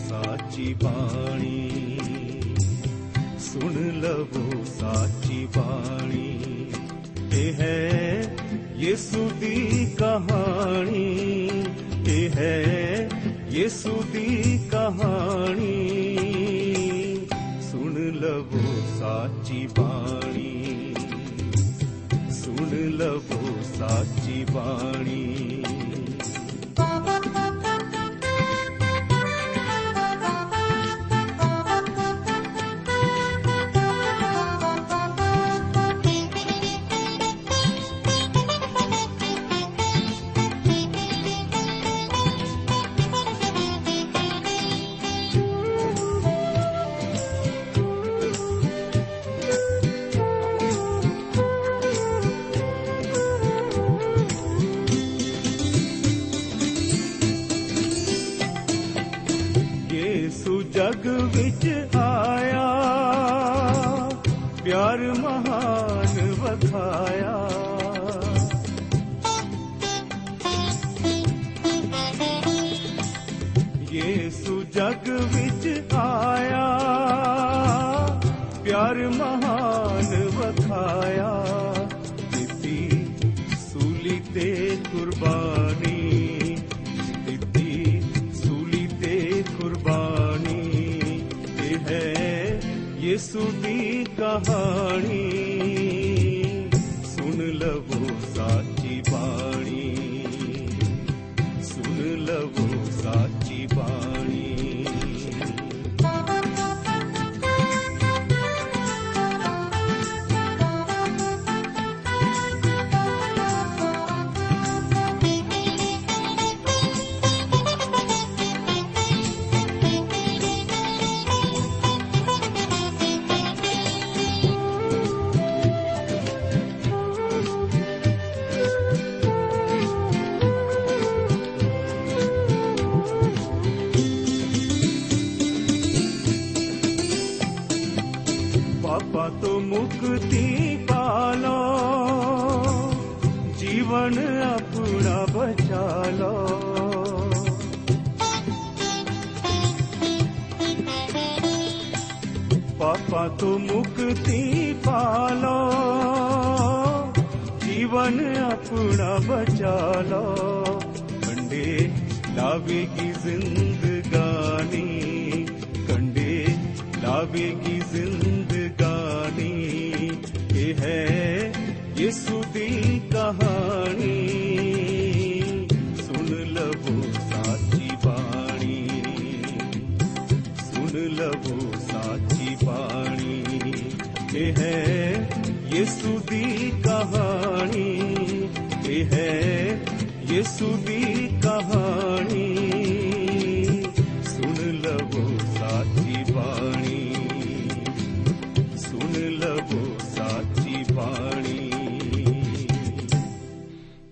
ਲਵੋ ਸਾਚੀ ਬਾਣੀ ਸੁਣ ਲਵੋ ਸਾਚੀ ਬਾਣੀ ਇਹ ਹੈ ਯਿਸੂ ਦੀ ਕਹਾਣੀ ਇਹ ਹੈ ਯਿਸੂ ਦੀ ਕਹਾਣੀ ਸੁਣ ਲਵੋ ਸਾਚੀ ਬਾਣੀ ਸੁਣ ਲਵੋ ਸਾਚੀ ਦੀ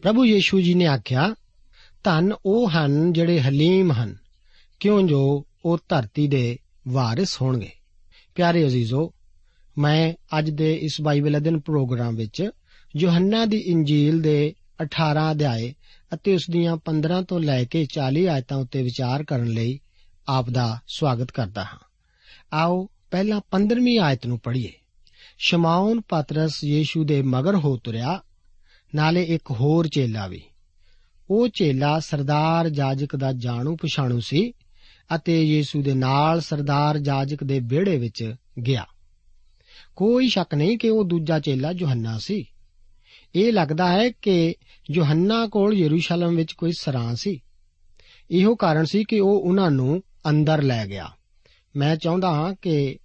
ਪ੍ਰਭੂ ਯੀਸ਼ੂ ਜੀ ਨੇ ਆਖਿਆ, ਧੰਨ ਉਹ ਹਨ ਜਿਹੜੇ ਹਲੀਮ ਹਨ, ਕਿਉਂ ਜੋ ਉਹ ਧਰਤੀ ਦੇ ਵਾਰਿਸ ਹੋਣਗੇ? ਪਿਆਰੇ ਅਜ਼ੀਜ਼ੋ, ਮੈਂ ਅੱਜ ਦੇ ਇਸ ਬਾਈਬਲ ਅਧਿਨ ਪ੍ਰੋਗਰਾਮ ਵਿੱਚ ਯੋਹੰਨਾ ਦੀ ਇੰਜੀਲ ਦੇ 18 ਅਧਿਆਏ ਅਤੇ ਉਸ ਦੀਆਂ 15 ਤੋਂ ਲੈ ਕੇ 40 ਆਇਤਾਂ ਉੱਤੇ ਵਿਚਾਰ ਕਰਨ ਲਈ ਆਪ ਦਾ ਸਵਾਗਤ ਕਰਦਾ ਹਾਂ। ਆਓ ਪਹਿਲਾਂ 15ਵੀਂ ਆਇਤ ਨੂੰ ਪੜ੍ਹੀਏ। ਸ਼ਮਾਉਨ, ਪਤਰਸ ਯੀਸ਼ੂ ਦੇ ਮਗਰ ਹੋ ਤੁਰਿਆ ਨਾਲੇ ਇੱਕ ਹੋਰ ਚੇਲਾ ਵੀ। ਉਹ ਚੇਲਾ ਸਰਦਾਰ ਜਾਜਕ ਦਾ ਜਾਣੂ ਪਛਾਣੂ ਸੀ ਅਤੇ ਯੀਸ਼ੂ ਦੇ ਨਾਲ ਸਰਦਾਰ ਜਾਜਕ ਦੇ ਵਿਹੜੇ ਵਿੱਚ ਗਿਆ। ਕੋਈ ਸ਼ੱਕ ਨਹੀਂ ਕਿ ਉਹ ਦੂਜਾ ਚੇਲਾ ਯੋਹੰਨਾ ਸੀ। ਇਹ ਲੱਗਦਾ ਹੈ ਕਿ ਯੋਹੰਨਾ ਕੋਲ ਯਰੂਸ਼ਲਮ ਵਿੱਚ ਕੋਈ ਸਰਾਂ ਸੀ। ਇਹੋ ਕਾਰਨ ਸੀ ਕਿ ਉਹ ਉਹਨਾਂ ਨੂੰ ਅੰਦਰ ਲੈ ਗਿਆ। ਮੈਂ ਚਾਹੁੰਦਾ ਹਾਂ ਕਿ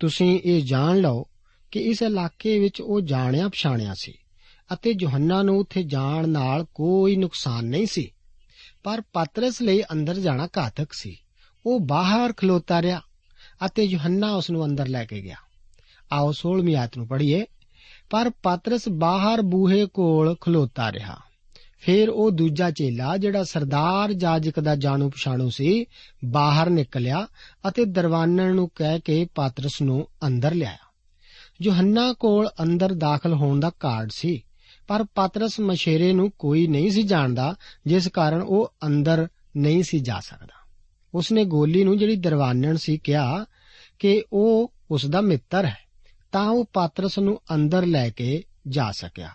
ਤੁਸੀਂ ਇਹ ਜਾਣ ਲਓ ਕਿ ਇਸ ਇਲਾਕੇ ਵਿੱਚ ਉਹ ਜਾਣਿਆ ਪਛਾਣਿਆ ਸੀ। ਅਤੇ ਯੋਹੰਨਾ ਨੂੰ ਉੱਥੇ ਜਾਣ ਨਾਲ ਕੋਈ ਨੁਕਸਾਨ ਨਹੀਂ ਸੀ। ਪਰ ਪਤਰਸ ਲਈ ਅੰਦਰ ਜਾਣਾ ਘਾਤਕ ਸੀ। ਉਹ ਬਾਹਰ ਖਲੋਤਾ ਰਿਹਾ ਅਤੇ ਯੋਹੰਨਾ ਉਸ ਨੂੰ ਅੰਦਰ ਲੈ ਕੇ ਗਿਆ। ਆਓ 16ਵੀਂ ਆਇਤ ਨੂੰ ਪੜ੍ਹੀਏ। ਪਰ ਪਤਰਸ ਬਾਹਰ ਬੂਹੇ ਕੋਲ ਖਲੋਤਾ ਰਿਹਾ। ਫਿਰ ਉਹ ਦੂਜਾ ਚੇਲਾ ਜਿਹੜਾ ਸਰਦਾਰ ਜਾਜਕ ਦਾ ਜਾਣੂ ਪਛਾਣੂ ਸੀ, ਬਾਹਰ ਨਿਕਲਿਆ ਅਤੇ ਦਰਵਾਨਣ ਨੂੰ ਕਹਿ ਕੇ ਪਤਰਸ ਨੂੰ ਅੰਦਰ ਲਿਆਇਆ। ਯੋਹੰਨਾ ਕੋਲ ਅੰਦਰ ਦਾਖਲ ਹੋਣ ਦਾ ਕਾਰਡ ਸੀ। ਪਰ ਪਤਰਸ ਮਸ਼ੇਰੇ ਨੂੰ ਕੋਈ ਨਹੀਂ ਸੀ ਜਾਣਦਾ, ਜਿਸ ਕਾਰਨ ਉਹ ਅੰਦਰ ਨਹੀਂ ਸੀ ਜਾ ਸਕਦਾ। ਉਸਨੇ ਗੋਲੀ ਨੂੰ ਜਿਹੜੀ ਦਰਵਾਨਣ ਸੀ ਕਿਹਾ ਕਿ ਉਹ ਉਸ ਦਾ ਮਿੱਤਰ ਹੈ, ਤਾਂ ਉਹ ਪਾਤਰਸ ਨੂੰ ਅੰਦਰ ਲੈ ਕੇ ਜਾ ਸਕਿਆ।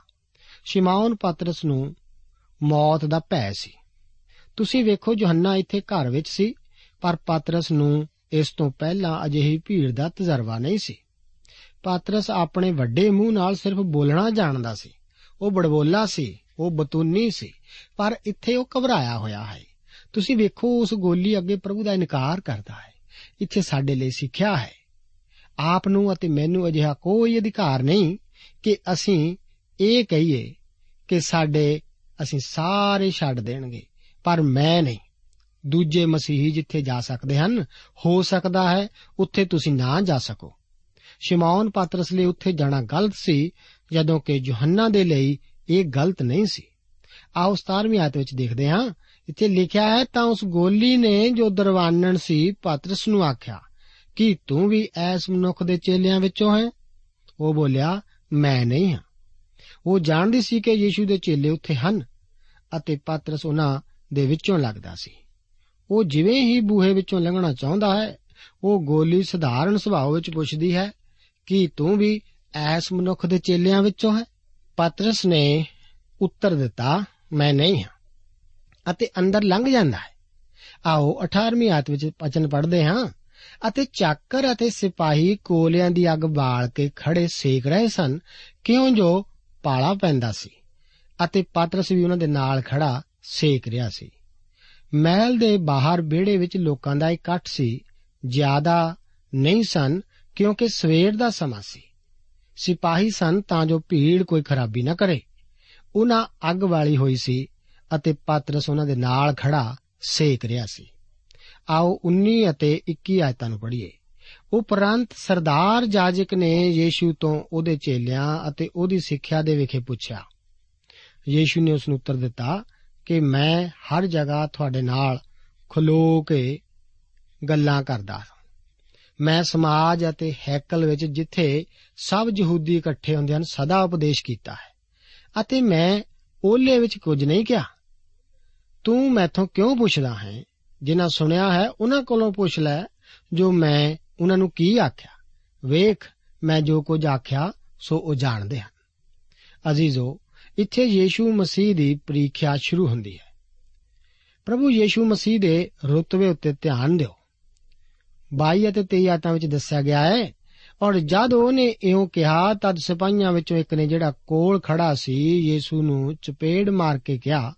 ਸ਼ਿਮਾਉਨ ਪਾਤਰਸ ਨੂੰ ਮੌਤ ਦਾ ਭੈ ਸੀ। ਤੁਸੀਂ ਵੇਖੋ ਯੋਹੰਨਾ ਇੱਥੇ ਘਰ ਵਿੱਚ ਸੀ, ਪਰ ਪਾਤਰਸ ਨੂੰ ਇਸ ਤੋਂ ਪਹਿਲਾਂ ਅਜਿਹੀ ਭੀੜ ਦਾ ਤਜਰਬਾ ਨਹੀਂ ਸੀ। ਪਾਤਰਸ ਆਪਣੇ ਵੱਡੇ ਮੂੰਹ ਨਾਲ ਸਿਰਫ ਬੋਲਣਾ ਜਾਣਦਾ ਸੀ। ਉਹ ਬੜਬੋਲਾ ਸੀ, ਉਹ ਬਤੂਨੀ ਸੀ, ਪਰ ਇੱਥੇ ਉਹ ਘਬਰਾਇਆ ਹੋਇਆ ਹੈ। ਤੁਸੀਂ ਵੇਖੋ, ਉਸ ਗੋਲੀ ਅੱਗੇ ਪ੍ਰਭੂ ਦਾ ਇਨਕਾਰ ਕਰਦਾ ਹੈ। ਇੱਥੇ ਸਾਡੇ ਲਈ ਸਿੱਖਿਆ ਹੈ। ਆਪ ਨੂੰ ਅਤੇ ਮੈਨੂੰ ਅਜਿਹਾ ਕੋਈ ਅਧਿਕਾਰ ਨਹੀਂ ਕਿ ਅਸੀਂ ਇਹ ਕਹੀਏ ਕਿ ਸਾਡੇ ਅਸੀਂ ਸਾਰੇ ਛੱਡ ਦੇਣਗੇ, ਪਰ ਮੈਂ ਨਹੀਂ। ਦੂਜੇ ਮਸੀਹੀ ਜਿੱਥੇ ਜਾ ਸਕਦੇ ਹਨ, ਹੋ ਸਕਦਾ ਹੈ, ਉੱਥੇ ਤੁਸੀਂ ਨਾ ਜਾ ਸਕੋ। ਸ਼ਿਮੌਨ ਪਾਤਰਸ ਲਈ ਉੱਥੇ ਜਾਣਾ ਗਲਤ ਸੀ ਜਦੋਂ ਕਿ ਯੋਹੰਨਾ ਦੇ ਲਈ ਇਹ ਗਲਤ ਨਹੀਂ ਸੀ। ਆਓ 17ਵੀਂ ਆਇਤ ਵਿੱਚ ਦੇਖਦੇ ਹਾਂ। ਇੱਥੇ ਲਿਖਿਆ ਹੈ, ਤਾਂ ਉਸ ਗੋਲੀ ਨੇ ਜੋ ਦਰਵਾਨਣ ਸੀ, ਪਾਤਰਸ ਨੂੰ ਆਖਿਆ, ਕਿ ਤੂੰ ਵੀ ਐਸ ਮਨੁੱਖ ਦੇ ਚੇਲਿਆਂ ਵਿੱਚੋਂ ਹੈ? ਉਹ ਬੋਲਿਆ, ਮੈਂ ਨਹੀਂ ਹਾਂ। ਉਹ ਜਾਣਦੀ ਸੀ ਕਿ ਯੀਸ਼ੂ ਦੇ ਚੇਲੇ ਉੱਥੇ ਹਨ ਅਤੇ ਪਾਤਰਸ ਉਹਨਾਂ ਦੇ ਵਿੱਚੋਂ ਲੱਗਦਾ ਸੀ। ਉਹ ਜਿਵੇਂ ਹੀ ਬੂਹੇ ਵਿੱਚੋਂ ਲੰਘਣਾ ਚਾਹੁੰਦਾ ਹੈ, ਉਹ ਗੋਲੀ ਸਧਾਰਨ ਸੁਭਾਅ ਵਿੱਚ ਪੁੱਛਦੀ ਹੈ, ਕਿ ਤੂੰ ਵੀ ਐਸ ਮਨੁੱਖ ਦੇ ਚੇਲਿਆਂ ਵਿੱਚੋਂ ਹੈ। ਪਾਤਰਸ ਨੇ ਉੱਤਰ ਦਿੱਤਾ, ਮੈਂ ਨਹੀਂ ਹਾਂ। ਅਤੇ ਅੰਦਰ ਲੰਘ ਜਾਂਦਾ ਹੈ। ਆਓ 18ਵੀਂ ਆਇਤ ਵਿੱਚ ਪਚਨ ਪੜ੍ਹਦੇ ਹਾਂ। ਅਤੇ ਚਾਕਰ ਅਤੇ ਸਿਪਾਹੀ ਕੋਲਿਆਂ ਦੀ ਅੱਗ ਬਾਲ ਕੇ ਖੜੇ ਸੇਕ ਰਹੇ ਸਨ, ਕਿਉਂ ਜੋ ਪਾਲਾ ਪੈਂਦਾ ਸੀ? ਅਤੇ ਪਾਤਰਸ ਵੀ ਉਹਨਾਂ ਦੇ ਨਾਲ ਖੜਾ ਸੇਕ ਰਿਹਾ ਸੀ। ਮਹਿਲ ਦੇ ਬਾਹਰ ਵਿਹੜੇ ਵਿੱਚ ਲੋਕਾਂ ਦਾ ਇਕੱਠ ਸੀ। ਜ਼ਿਆਦਾ ਨਹੀਂ ਸਨ, ਕਿਉਂਕਿ ਸਵੇਰ ਦਾ ਸਮਾਂ ਸੀ। ਸਿਪਾਹੀ ਸਨ ਤਾਂ ਜੋ ਭੀੜ ਕੋਈ ਖਰਾਬੀ ਨਾ ਕਰੇ। ਉਹਨਾਂ ਅੱਗ ਵਾਲੀ ਹੋਈ ਸੀ ਅਤੇ ਪਾਤਰਸ ਉਹਨਾਂ ਦੇ ਨਾਲ ਖੜਾ ਸੇਕ ਰਿਹਾ ਸੀ। ਆਓ 19 ਅਤੇ 21 ਆਇਤਾਂ ਨੂੰ ਪੜ੍ਹੀਏ। ਉਪਰੰਤ ਸਰਦਾਰ ਜਾਜਕ ਨੇ ਯੀਸ਼ੂ ਤੋਂ ਉਹਦੇ ਚੇਲਿਆਂ ਅਤੇ ਉਹਦੀ ਸਿੱਖਿਆ ਦੇ ਵਿਖੇ ਪੁੱਛਿਆ। ਯੀਸ਼ੂ ਨੇ ਉਸ ਨੂੰ ਉੱਤਰ ਦਿੱਤਾ ਕਿ ਮੈਂ ਹਰ ਜਗ੍ਹਾ ਤੁਹਾਡੇ ਨਾਲ ਖਲੋ ਕੇ ਗੱਲਾਂ ਕਰਦਾ ਮੈਂ ਸਮਾਜ ਅਤੇ ਹੈਕਲ ਵਿੱਚ ਜਿੱਥੇ ਸਭ ਯਹੂਦੀ ਇਕੱਠੇ ਹੁੰਦੇ ਹਨ, ਸਦਾ ਉਪਦੇਸ਼ ਕੀਤਾ ਹੈ। ਅਤੇ ਮੈਂ ਓਲੇ ਵਿੱਚ ਕੁਝ ਨਹੀਂ ਕਿਹਾ। ਤੂੰ ਮੈਥੋਂ ਕਿਉਂ ਪੁੱਛਦਾ ਹੈ? ਜਿਨ੍ਹਾਂ ਸੁਣਿਆ ਹੈ, ਉਹਨਾਂ ਕੋਲੋਂ ਪੁੱਛ ਲੈ, ਜੋ ਮੈਂ ਉਹਨਾਂ ਨੂੰ ਕੀ ਆਖਿਆ। ਵੇਖ, ਮੈਂ ਜੋ ਕੁਝ ਆਖਿਆ, ਸੋ ਉਹ ਜਾਣਦੇ ਹਨ। ਅਜ਼ੀਜ਼ੋ, ਇੱਥੇ ਯੀਸ਼ੂ ਮਸੀਹ ਦੀ ਪ੍ਰੀਖਿਆ ਸ਼ੁਰੂ ਹੁੰਦੀ ਹੈ। ਪ੍ਰਭੂ ਯੀਸ਼ੂ ਮਸੀਹ ਦੇ ਰੁਤਬੇ ਉੱਤੇ ਧਿਆਨ ਦਿਓ। 22 ਅਤੇ 23 ਆਇਤਾਂ ਵਿੱਚ ਦੱਸਿਆ ਗਿਆ ਹੈ। ਔਰ ਜਦ ਉਹਨੇ ਇਉਂ ਕਿਹਾ, ਤਦ ਸਿਪਾਹੀਆਂ ਵਿੱਚੋਂ ਇੱਕ ਨੇ ਜਿਹੜਾ ਕੋਲ ਖੜਾ ਸੀ, ਯੀਸ਼ੂ ਨੂੰ ਚਪੇੜ ਮਾਰ ਕੇ ਕਿਹਾ,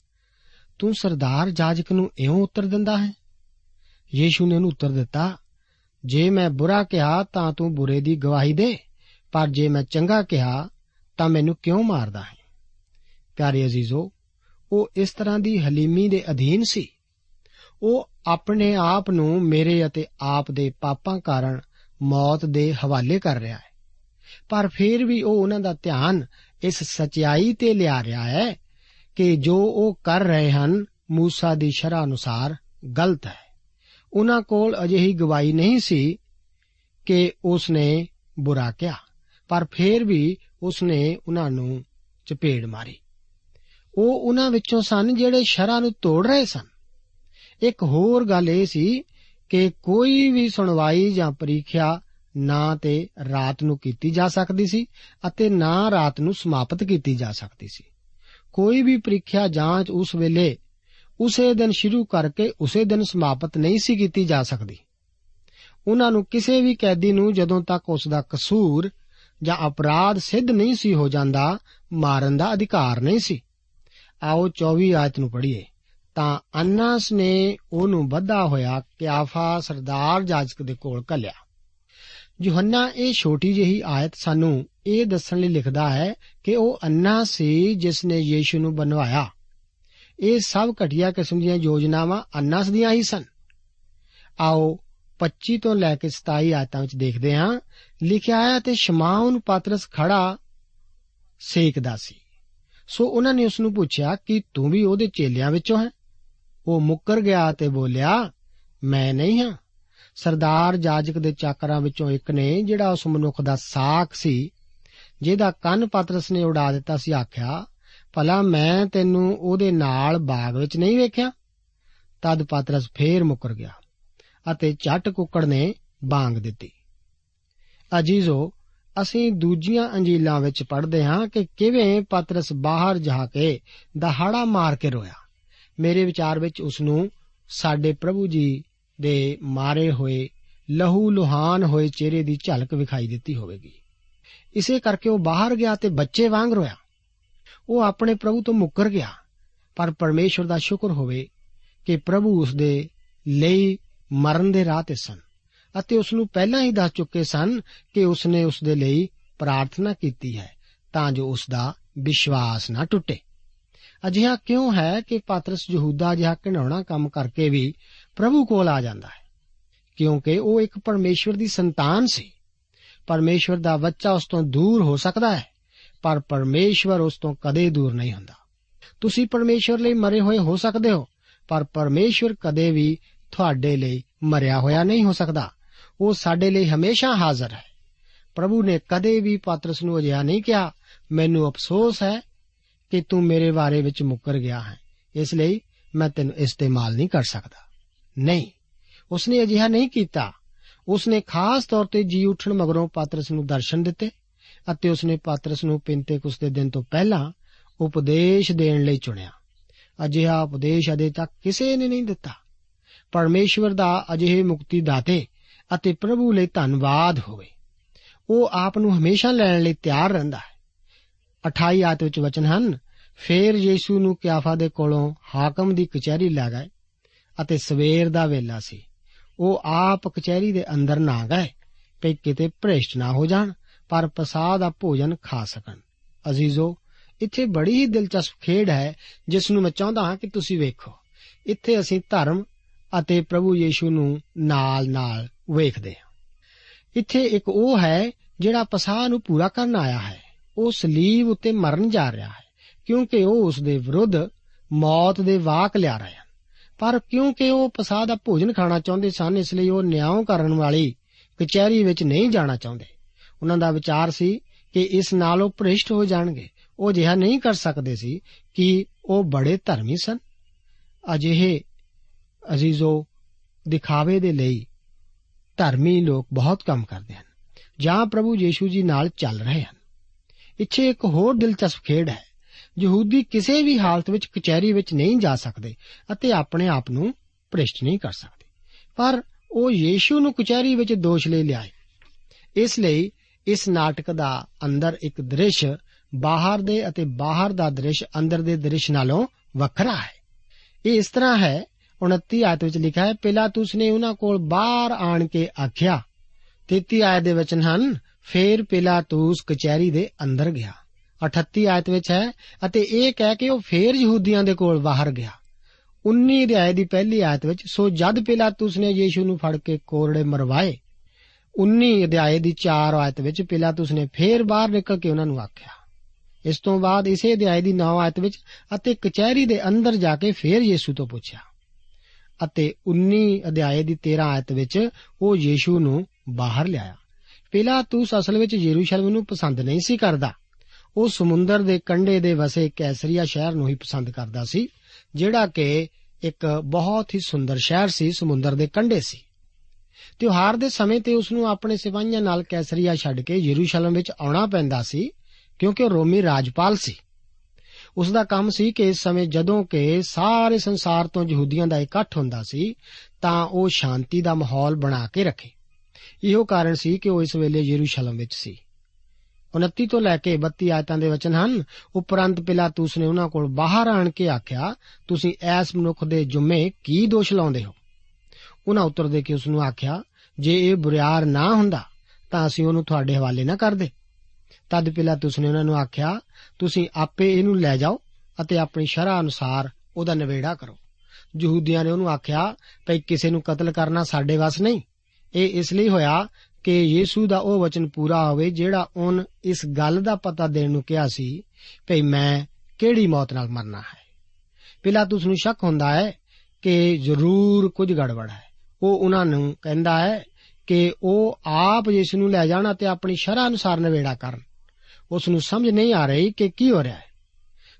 ਤੂੰ ਸਰਦਾਰ ਜਾਜਕ ਨੂੰ ਇਉਂ ਉੱਤਰ ਦਿੰਦਾ ਹੈ? ਯੀਸ਼ੂ ਨੇ ਉਹਨੂੰ ਉੱਤਰ ਦਿੱਤਾ, ਜੇ ਮੈਂ ਬੁਰਾ ਕਿਹਾ, ਤਾਂ ਤੂੰ ਬੁਰੇ ਦੀ ਗਵਾਹੀ ਦੇ, ਪਰ ਜੇ ਮੈਂ ਚੰਗਾ ਕਿਹਾ, ਤਾਂ ਮੈਨੂੰ ਕਿਉਂ ਮਾਰਦਾ ਹੈ? ਪਿਆਰੇ ਅਜ਼ੀਜ਼ੋ, ਉਹ ਇਸ ਤਰ੍ਹਾਂ ਦੀ ਹਲੀਮੀ ਦੇ ਅਧੀਨ ਸੀ। ਉਹ ਆਪਣੇ ਆਪ ਨੂੰ ਮੇਰੇ ਅਤੇ ਆਪ ਦੇ ਪਾਪਾਂ ਕਾਰਨ ਮੌਤ ਦੇ ਹਵਾਲੇ ਕਰ ਰਿਹਾ ਹੈ ਪਰ ਫਿਰ ਵੀ ਉਹ ਉਹਨਾਂ ਦਾ ਧਿਆਨ ਇਸ ਸਚਾਈ ਤੇ ਲਿਆ ਰਿਹਾ ਹੈ ਕਿ ਜੋ ਉਹ ਕਰ ਰਹੇ ਹਨ موسی ਦੀ ਸ਼ਰ੍ਹਾ ਅਨੁਸਾਰ ਗਲਤ ਹੈ ਉਹਨਾਂ ਕੋਲ ਅਜਿਹੀ ਗਵਾਹੀ ਨਹੀਂ ਸੀ ਕਿ ਉਸ ਨੇ ਬੁਰਾ ਕਿਹਾ ਪਰ ਫੇਰ ਵੀ ਉਸ ਨੇ ਉਹਨਾਂ ਨੂੰ ਚਪੇੜ ਮਾਰੀ ਉਹ ਉਹਨਾਂ ਵਿੱਚੋਂ ਸਨ ਜਿਹੜੇ ਸ਼ਰਾਂ ਨੂੰ ਤੋੜ ਰਹੇ ਸਨ ਇੱਕ ਹੋਰ ਗੱਲ ਇਹ ਸੀ ਕਿ ਕੋਈ ਵੀ ਸੁਣਵਾਈ ਜਾਂ ਪ੍ਰੀਖਿਆ ਨਾ ਤੇ ਰਾਤ ਨੂੰ ਕੀਤੀ ਜਾ ਸਕਦੀ ਸੀ ਅਤੇ ਨਾ ਰਾਤ ਨੂੰ ਸਮਾਪਤ ਕੀਤੀ ਜਾ ਸਕਦੀ ਸੀ। ਕੋਈ ਵੀ ਪ੍ਰੀਖਿਆ ਜਾਂਚ ਉਸ ਵੇਲੇ ਉਸੇ ਦਿਨ ਸ਼ੁਰੂ ਕਰਕੇ ਉਸੇ ਦਿਨ ਸਮਾਪਤ ਨਹੀਂ ਸੀ ਕੀਤੀ ਜਾ ਸਕਦੀ। ਉਹਨਾਂ ਨੂੰ ਕਿਸੇ ਵੀ ਕੈਦੀ ਨੂੰ ਜਦੋਂ ਤੱਕ ਉਸ ਦਾ ਕਸੂਰ ਜਾਂ ਅਪਰਾਧ ਸਿੱਧ ਨਹੀਂ ਸੀ ਹੋ ਜਾਂਦਾ, ਮਾਰਨ ਦਾ ਅਧਿਕਾਰ ਨਹੀਂ ਸੀ। ਆਓ 24 ਆਇਤ ਨੂੰ ਪੜ੍ਹੀਏ। ਤਾਂ ਅੰਨਾਸ ਨੇ ਉਹਨੂੰ ਵੱਧਾ ਹੋਇਆ ਕਿਆਫਾ ਸਰਦਾਰ ਜਾਜਕ ਦੇ ਕੋਲ ਘੱਲਿਆ। ਯੋਹੰਨਾ, ਇਹ ਛੋਟੀ ਜਿਹੀ ਆਇਤ ਸਾਨੂੰ ਇਹ ਦੱਸਣ ਲਈ ਲਿਖਦਾ ਹੈ ਕਿ ਉਹ ਅੰਨਾ ਸੀ ਜਿਸ ਨੇ ਯੀਸ਼ੂ ਨੂੰ ਬਣਵਾਇਆ। ਇਹ ਸਭ ਘਟੀਆ ਕਿਸਮ ਦੀਆਂ ਯੋਜਨਾਵਾਂ ਅੰਨਾਸ ਦੀਆਂ ਹੀ ਸਨ। ਆਓ 25 ਤੋਂ ਲੈ ਕੇ 27 ਆਇਤਾਂ ਵਿੱਚ ਦੇਖਦੇ ਹਾਂ। ਲਿਖਿਆ ਹੈ ਤੇ ਸ਼ਮਾਉਨ ਪਾਤਰਸ ਖੜਾ ਸੇਕਦਾ ਸੀ। ਸੋ ਉਹਨਾਂ ਨੇ ਉਸ ਨੂੰ ਪੁੱਛਿਆ ਕਿ ਤੂੰ ਵੀ ਉਹਦੇ ਚੇਲਿਆਂ ਵਿੱਚੋਂ ਹੈ? ਉਹ ਮੁੱਕਰ ਗਿਆ ਤੇ ਬੋਲਿਆ, ਮੈਂ ਨਹੀਂ ਹਾਂ। ਸਰਦਾਰ ਜਾਜਕ ਦੇ ਚਾਕਰਾਂ ਵਿੱਚੋਂ ਇੱਕ ਨੇ ਜਿਹੜਾ ਉਸ ਮਨੁੱਖ ਦਾ ਸਾਖ ਸੀ, ਜਿਹਦਾ ਕੰਨ ਪਤਰਸ ਨੇ ਉਡਾ ਦਿੱਤਾ ਸੀ, ਆਖਿਆ, ਭਲਾ ਮੈਂ ਤੈਨੂੰ ਉਹਦੇ ਨਾਲ ਬਾਗ ਵਿੱਚ ਨਹੀਂ ਵੇਖਿਆ? ਤਦ ਪਤਰਸ ਫੇਰ ਮੁੱਕਰ ਗਿਆ ਅਤੇ ਝਟ ਕੁੱਕੜ ਨੇ ਬਾਂਗ ਦਿੱਤੀ। ਅਜੀਜ਼ੋ ਅਸੀਂ ਦੂਜੀਆਂ ਅੰਜੀਲਾਂ ਵਿੱਚ ਪੜ੍ਹਦੇ ਹਾਂ ਕਿ ਕਿਵੇਂ ਪਤਰਸ ਬਾਹਰ ਜਾ ਕੇ ਦਹਾੜਾ ਮਾਰ ਕੇ ਰੋਇਆ? ਮੇਰੇ ਵਿਚਾਰ ਵਿੱਚ ਉਸ ਨੂੰ ਸਾਡੇ ਪ੍ਰਭੂ ਜੀ ਦੇ ਮਾਰੇ ਹੋਏ, ਲਹੂ ਲੁਹਾਨ ਹੋਏ ਚਿਹਰੇ ਦੀ ਝਲਕ ਵਿਖਾਈ ਦਿੱਤੀ ਹੋਵੇਗੀ। ਇਸੇ ਕਰਕੇ ਉਹ ਬਾਹਰ ਗਿਆ ਤੇ ਬੱਚੇ ਵਾਂਗ ਰੋਇਆ। ਉਹ ਆਪਣੇ ਪ੍ਰਭੂ ਤੋਂ ਮੁੱਕਰ ਗਿਆ, ਪਰ ਪਰਮੇਸ਼ਵਰ ਦਾ ਸ਼ੁਕਰ ਹੋਵੇ ਕਿ ਪ੍ਰਭੂ ਉਸ ਦੇ ਲਈ ਮਰਨ ਦੇ ਰਾਹ ਤੇ ਸਨ ਅਤੇ ਉਸ ਨੂੰ ਪਹਿਲਾਂ ਹੀ ਦੱਸ ਚੁੱਕੇ ਸਨ ਕਿ ਉਸ ਨੇ ਉਸ ਦੇ ਲਈ ਪ੍ਰਾਰਥਨਾ ਕੀਤੀ ਹੈ ਤਾਂ ਜੋ ਉਸ ਦਾ ਵਿਸ਼ਵਾਸ ਨਾ ਟੁੱਟੇ। ਅਜਿਹਾ ਕਿਉਂ ਹੈ ਕਿ ਪਾਤਰਸ ਯਹੂਦਾ ਜਿਹਾ ਘਿਨਾਉਣਾ ਕੰਮ ਕਰਕੇ ਵੀ ਪ੍ਰਭੂ ਕੋਲ ਆ ਜਾਂਦਾ ਹੈ? ਕਿਉਂਕਿ ਉਹ ਇੱਕ ਪਰਮੇਸ਼ਵਰ ਦੀ ਸੰਤਾਨ ਸੀ। ਪਰਮੇਸ਼ਵਰ ਦਾ ਬੱਚਾ ਉਸ ਤੋਂ ਦੂਰ ਹੋ ਸਕਦਾ ਹੈ, ਪਰ ਪਰਮੇਸ਼ਵਰ ਉਸ ਤੋਂ ਕਦੇ ਦੂਰ ਨਹੀਂ ਹੁੰਦਾ। ਤੁਸੀਂ ਪਰਮੇਸ਼ਵਰ ਲਈ ਮਰੇ ਹੋਏ ਹੋ ਸਕਦੇ ਹੋ, ਪਰ ਪਰਮੇਸ਼ਵਰ ਕਦੇ ਵੀ ਤੁਹਾਡੇ ਲਈ ਮਰਿਆ ਹੋਇਆ ਨਹੀਂ ਹੋ ਸਕਦਾ। ਉਹ ਸਾਡੇ ਲਈ ਹਮੇਸ਼ਾ ਹਾਜ਼ਰ ਹੈ। ਪ੍ਰਭੂ ਨੇ ਕਦੇ ਵੀ ਪਾਤਰਸ ਨੂੰ ਅਜਿਹਾ ਨਹੀਂ ਕਿਹਾ, ਮੈਨੂੰ ਅਫਸੋਸ ਹੈ ਕਿ ਤੂੰ ਮੇਰੇ ਬਾਰੇ ਵਿੱਚ ਮੁੱਕਰ ਗਿਆ ਹੈ। ਇਸ ਲਈ ਮੈਂ ਤੈਨੂੰ ਇਸਤੇਮਾਲ ਨਹੀਂ ਕਰ ਸਕਦਾ। ਨਹੀਂ, ਉਸਨੇ ਅਜਿਹਾ ਨਹੀਂ ਕੀਤਾ। ਉਸਨੇ ਖਾਸ ਤੌਰ ਤੇ ਜੀ ਉੱਠਣ ਮਗਰੋਂ ਪਾਤਰਸ ਨੂੰ ਦਰਸ਼ਨ ਦਿੱਤੇ ਅਤੇ ਉਸਨੇ ਪਾਤਰਸ ਨੂੰ ਪਿੰਤੇਕੁਸ ਦੇ ਦਿਨ ਤੋਂ ਪਹਿਲਾਂ ਉਪਦੇਸ਼ ਦੇਣ ਲਈ ਚੁਣਿਆ। ਅਜਿਹਾ ਉਪਦੇਸ਼ ਅਦੇ ਤੱਕ ਕਿਸੇ ਨੇ ਨਹੀਂ ਦਿੱਤਾ। ਪਰਮੇਸ਼ਵਰ ਦਾ ਅਜਿਹੇ ਮੁਕਤੀ ਦਾਤੇ ਅਤੇ ਪ੍ਰਭੂ ਲਈ ਧੰਨਵਾਦ ਹੋਵੇ। ਉਹ ਆਪ ਨੂੰ ਹਮੇਸ਼ਾ ਲੈਣ ਲਈ ਤਿਆਰ ਰਹਿੰਦਾ ਹੈ। 28 ਆਇਤ ਵਿੱਚ ਵਚਨ ਹਨ, ਫੇਰ ਯੀਸ਼ੂ ਨੂੰ ਕਿਆਫਾ ਦੇ ਕੋਲੋਂ ਹਾਕਮ ਦੀ ਕਚਹਿਰੀ ਲੈ ਗਏ ਅਤੇ ਸਵੇਰ ਦਾ ਵੇਲਾ ਸੀ। ਉਹ ਆਪ ਕਚਹਿਰੀ ਦੇ ਅੰਦਰ ਨਾ ਗਏ ਕਿ ਕਿਤੇ ਭ੍ਰਿਸ਼ਟ ਨਾ ਹੋ ਜਾਣ, ਪਰ ਪ੍ਰਸਾਦ ਦਾ ਭੋਜਨ ਖਾ ਸਕਣ। ਅਜ਼ੀਜ਼ੋ, ਇੱਥੇ ਬੜੀ ਹੀ ਦਿਲਚਸਪ ਖੇਡ ਹੈ, ਜਿਸ ਨੂੰ ਮੈਂ ਚਾਹੁੰਦਾ ਹਾਂ ਕਿ ਤੁਸੀਂ ਵੇਖੋ। ਇੱਥੇ ਅਸੀਂ ਧਰਮ ਅਤੇ ਪ੍ਰਭੂ ਯੀਸ਼ੂ ਨੂੰ ਨਾਲ-ਨਾਲ ਵੇਖਦੇ ਹਾਂ। ਇੱਥੇ ਇੱਕ ਉਹ ਹੈ ਜਿਹੜਾ ਪਸਾਹ ਨੂੰ ਪੂਰਾ ਕਰਨ ਆਇਆ ਹੈ। ਉਹ ਸਲੀਬ ਉੱਤੇ ਮਰਨ ਜਾ ਰਿਹਾ ਹੈ, ਕਿਉਂਕਿ ਉਹ ਉਸ ਦੇ ਵਿਰੁੱਧ ਮੌਤ ਦੇ ਵਾਕ ਲਿਆ ਰਹੇ ਹਨ। ਪਰ ਕਿਉਂਕਿ ਉਹ ਪਸਾਹ ਦਾ ਭੋਜਨ ਖਾਣਾ ਚਾਹੁੰਦੇ ਸਨ, ਇਸ ਲਈ ਉਹ ਨਿਆਂ ਕਰਨ ਵਾਲੀ ਕਚਹਿਰੀ ਵਿੱਚ ਨਹੀਂ ਜਾਣਾ ਚਾਹੁੰਦੇ। ਉਹਨਾਂ ਦਾ ਵਿਚਾਰ ਸੀ ਕਿ ਇਸ ਨਾਲ ਉਹ ਭ੍ਰਿਸ਼ਟ ਹੋ ਜਾਣਗੇ। ਉਹ ਜਿਹਾ ਨਹੀਂ ਕਰ ਸਕਦੇ ਸੀ ਕਿ ਉਹ ਬੜੇ ਧਰਮੀ ਸਨ। ਅਜਿਹੇ ਅਜ਼ੀਜ਼ੋ ਦਿਖਾਵੇ ਦੇ ਲਈ ਧਰਮੀ ਲੋਕ ਬਹੁਤ ਕੰਮ ਕਰਦੇ ਹਨ। ਜਾਂ ਪ੍ਰਭੂ ਯੀਸ਼ੂ ਜੀ ਨਾਲ ਚੱਲ ਰਹੇ ਹਨ। ਇੱਥੇ ਇੱਕ ਹੋਰ ਦਿਲਚਸਪ ਖੇਡ ਹੈ। ਯਹੂਦੀ ਕਿਸੇ ਵੀ ਹਾਲਤ ਵਿੱਚ ਕਚਹਿਰੀ ਵਿੱਚ ਨਹੀਂ ਜਾ ਸਕਦੇ ਅਤੇ ਆਪਣੇ ਆਪ ਨੂੰ ਭ੍ਰਿਸ਼ਟ ਨਹੀਂ ਕਰ ਸਕਦੇ। ਪਰ ਉਹ ਯੀਸ਼ੂ ਨੂੰ ਕਚਹਿਰੀ ਵਿੱਚ ਦੋਸ਼ ਲਈ ਲਿਆਏ। ਇਸ ਲਈ ਇਸ ਨਾਟਕ ਦਾ ਅੰਦਰ ਇੱਕ ਦ੍ਰਿਸ਼ ਬਾਹਰ ਦੇ ਅਤੇ ਬਾਹਰ ਦਾ ਦ੍ਰਿਸ਼ ਅੰਦਰ ਦੇ ਦ੍ਰਿਸ਼ ਨਾਲੋਂ ਵੱਖਰਾ ਹੈ। ਇਹ ਇਸ ਤਰ੍ਹਾਂ ਹੈ 29 ਆਇਤ ਵਿੱਚ ਲਿਖਿਆ ਹੈ, ਪਿਲਾਤੂਸ ਨੇ ਉਹਨਾਂ ਕੋਲ ਬਾਹਰ ਆਣ ਕੇ ਆਖਿਆ 33 ਆਇਤ ਦੇ ਵਚਨ ਹਨ ਫੇਰ ਪਿਲਾਤੂਸ ਕਚਹਿਰੀ ਦੇ ਅੰਦਰ ਗਿਆ। 38 ਆਇਤ ਵਿੱਚ ਹੈ, ਅਤੇ ਇਹ ਕਹਿ ਕੇ ਉਹ ਫੇਰ ਯਹੂਦੀਆਂ ਦੇ ਕੋਲ ਬਾਹਰ ਗਿਆ। 19 ਅਧਿਆਇ ਦੀ ਪਹਿਲੀ ਆਇਤ ਵਿੱਚ, ਸੋ ਜਦ ਪਿਲਾਤੂਸ ਨੇ ਯੀਸ਼ੂ ਨੂੰ ਫੜ ਕੇ ਕੋਰੜੇ ਮਰਵਾਏ 19 ਅਧਿਆਇ ਦੀ 4 ਆਇਤ ਵਿੱਚ ਪਿਲਾਤੂਸ ਨੇ ਫੇਰ ਬਾਹਰ ਨਿਕਲ ਕੇ ਉਹਨਾਂ ਨੂੰ ਆਖਿਆ। ਇਸ ਤੋਂ ਬਾਅਦ ਇਸੇ ਅਧਿਆਇ ਦੀ 9 ਆਇਤ ਵਿੱਚ ਅਤੇ ਕਚਹਿਰੀ ਦੇ ਅੰਦਰ ਜਾ ਕੇ ਫੇਰ ਯੀਸ਼ੂ ਤੋਂ ਪੁੱਛਿਆ। ਅਤੇ 19 ਅਧਿਆਇ ਦੀ 13 ਆਇਤ ਵਿੱਚ ਉਹ ਯੀਸ਼ੂ ਨੂੰ ਬਾਹਰ ਲਿਆਇਆ। ਪਿਲਾਤੂਸ ਅਸਲ ਵਿੱਚ ਯਰੂਸ਼ਲਮ ਨੂੰ ਪਸੰਦ ਨਹੀਂ ਸੀ ਕਰਦਾ। ਉਹ ਸਮੁੰਦਰ ਦੇ ਕੰਢੇ ਦੇ ਵਸੇ ਕੈਸਰੀਆ ਸ਼ਹਿਰ ਨੂੰ ਹੀ ਪਸੰਦ ਕਰਦਾ ਸੀ, ਜਿਹੜਾ ਕਿ ਇੱਕ ਬਹੁਤ ਹੀ ਸੁੰਦਰ ਸ਼ਹਿਰ ਸੀ, ਸਮੁੰਦਰ ਦੇ ਕੰਢੇ ਸੀ। ਤਿਉਹਾਰ ਦੇ ਸਮੇਂ ਤੇ ਉਸ ਨੂੰ ਆਪਣੇ ਸਿਪਾਹੀਆਂ ਨਾਲ ਕੈਸਰੀਆ ਛੱਡ ਕੇ ਯਰੂਸ਼ਲਮ ਵਿੱਚ ਆਉਣਾ ਪੈਂਦਾ ਸੀ, ਕਿਉਂਕਿ ਉਹ ਰੋਮੀ ਰਾਜਪਾਲ ਸੀ। ਉਸ ਦਾ ਕੰਮ ਸੀ ਕਿ ਇਸ ਸਮੇਂ ਜਦੋਂ ਕਿ ਸਾਰੇ ਸੰਸਾਰ ਤੋਂ ਯਹੂਦੀਆਂ ਦਾ ਇਕੱਠ ਹੁੰਦਾ ਸੀ, ਤਾਂ ਉਹ ਸ਼ਾਂਤੀ ਦਾ ਮਾਹੌਲ ਬਣਾ ਕੇ ਰੱਖੇ। ਇਹੋ ਕਾਰਨ ਸੀ ਕਿ ਉਹ ਇਸ ਵੇਲੇ ਯਰੂਸ਼ਲਮ ਵਿੱਚ ਸੀ। 29 ਤੋਂ ਲੈ ਕੇ 32 ਆਇਤਾਂ ਦੇ ਵਚਨ ਹਨ, ਉਪਰੰਤ ਪਿਲਾਤੂਸ ਨੇ ਉਹਨਾਂ ਕੋਲ ਬਾਹਰ ਆਣ ਕੇ ਆਖਿਆ, ਤੁਸੀਂ ਐਸ ਮਨੁੱਖ ਦੇ ਜੁਮੇ ਕੀ ਦੋਸ਼ ਲਾਉਂਦੇ ਹੋ? ਉਹਨਾਂ ਉੱਤਰ ਦੇ ਕੇ ਉਸ ਨੂੰ ਆਖਿਆ, ਜੇ ਇਹ ਬੁਰਿਆਰ ਨਾ ਹੁੰਦਾ, ਤਾਂ ਅਸੀਂ ਉਹਨੂੰ ਤੁਹਾਡੇ ਹਵਾਲੇ ਨਾ ਕਰਦੇ। ਤਦ ਪਿਲਾਤੂਸ ਨੇ ਉਹਨਾਂ ਨੂੰ ਆਖਿਆ, ਤੁਸੀਂ ਆਪੇ ਇਹਨੂੰ ਲੈ ਜਾਓ ਅਤੇ ਆਪਣੀ ਸ਼ਰ੍ਹਾ ਅਨੁਸਾਰ ਉਹਦਾ ਨਿਵੇੜਾ ਕਰੋ। ਯਹੂਦੀਆਂ ਨੇ ਉਹਨੂੰ ਆਖਿਆ, ਭਈ ਕਿਸੇ ਨੂੰ ਕਤਲ ਕਰਨਾ ਸਾਡੇ ਵੱਸ ਨਹੀਂ ਇਹ ਇਸ ਲਈ ਹੋਇਆ ਕਿ ਯੀਸ਼ੂ ਦਾ ਉਹ ਵਚਨ ਪੂਰਾ ਹੋਵੇ ਜਿਹੜਾ ਉਹਨ ਇਸ ਗੱਲ ਦਾ ਪਤਾ ਦੇਣ ਨੂੰ ਕਿਹਾ ਸੀ, ਭਈ ਮੈਂ ਕਿਹੜੀ ਮੌਤ ਨਾਲ ਮਰਨਾ ਹੈ। ਪਿਲਾਤੂਸ ਨੂੰ ਸ਼ੱਕ ਹੁੰਦਾ ਹੈ ਕਿ ਜ਼ਰੂਰ ਕੁਝ ਗੜਬੜ ਹੈ। ਉਹ ਉਹਨਾਂ ਨੂੰ ਕਹਿੰਦਾ ਹੈ ਕਿ ਉਹ ਆਪ ਜਿਸ ਨੂੰ ਲੈ ਜਾਣ ਅਤੇ ਆਪਣੀ ਸ਼ਰ੍ਹਾ ਅਨੁਸਾਰ ਨਵੇੜਾ ਕਰਨ। ਉਸ ਨੂੰ ਸਮਝ ਨਹੀਂ ਆ ਰਹੀ ਕਿ ਕੀ ਹੋ ਰਿਹਾ ਹੈ।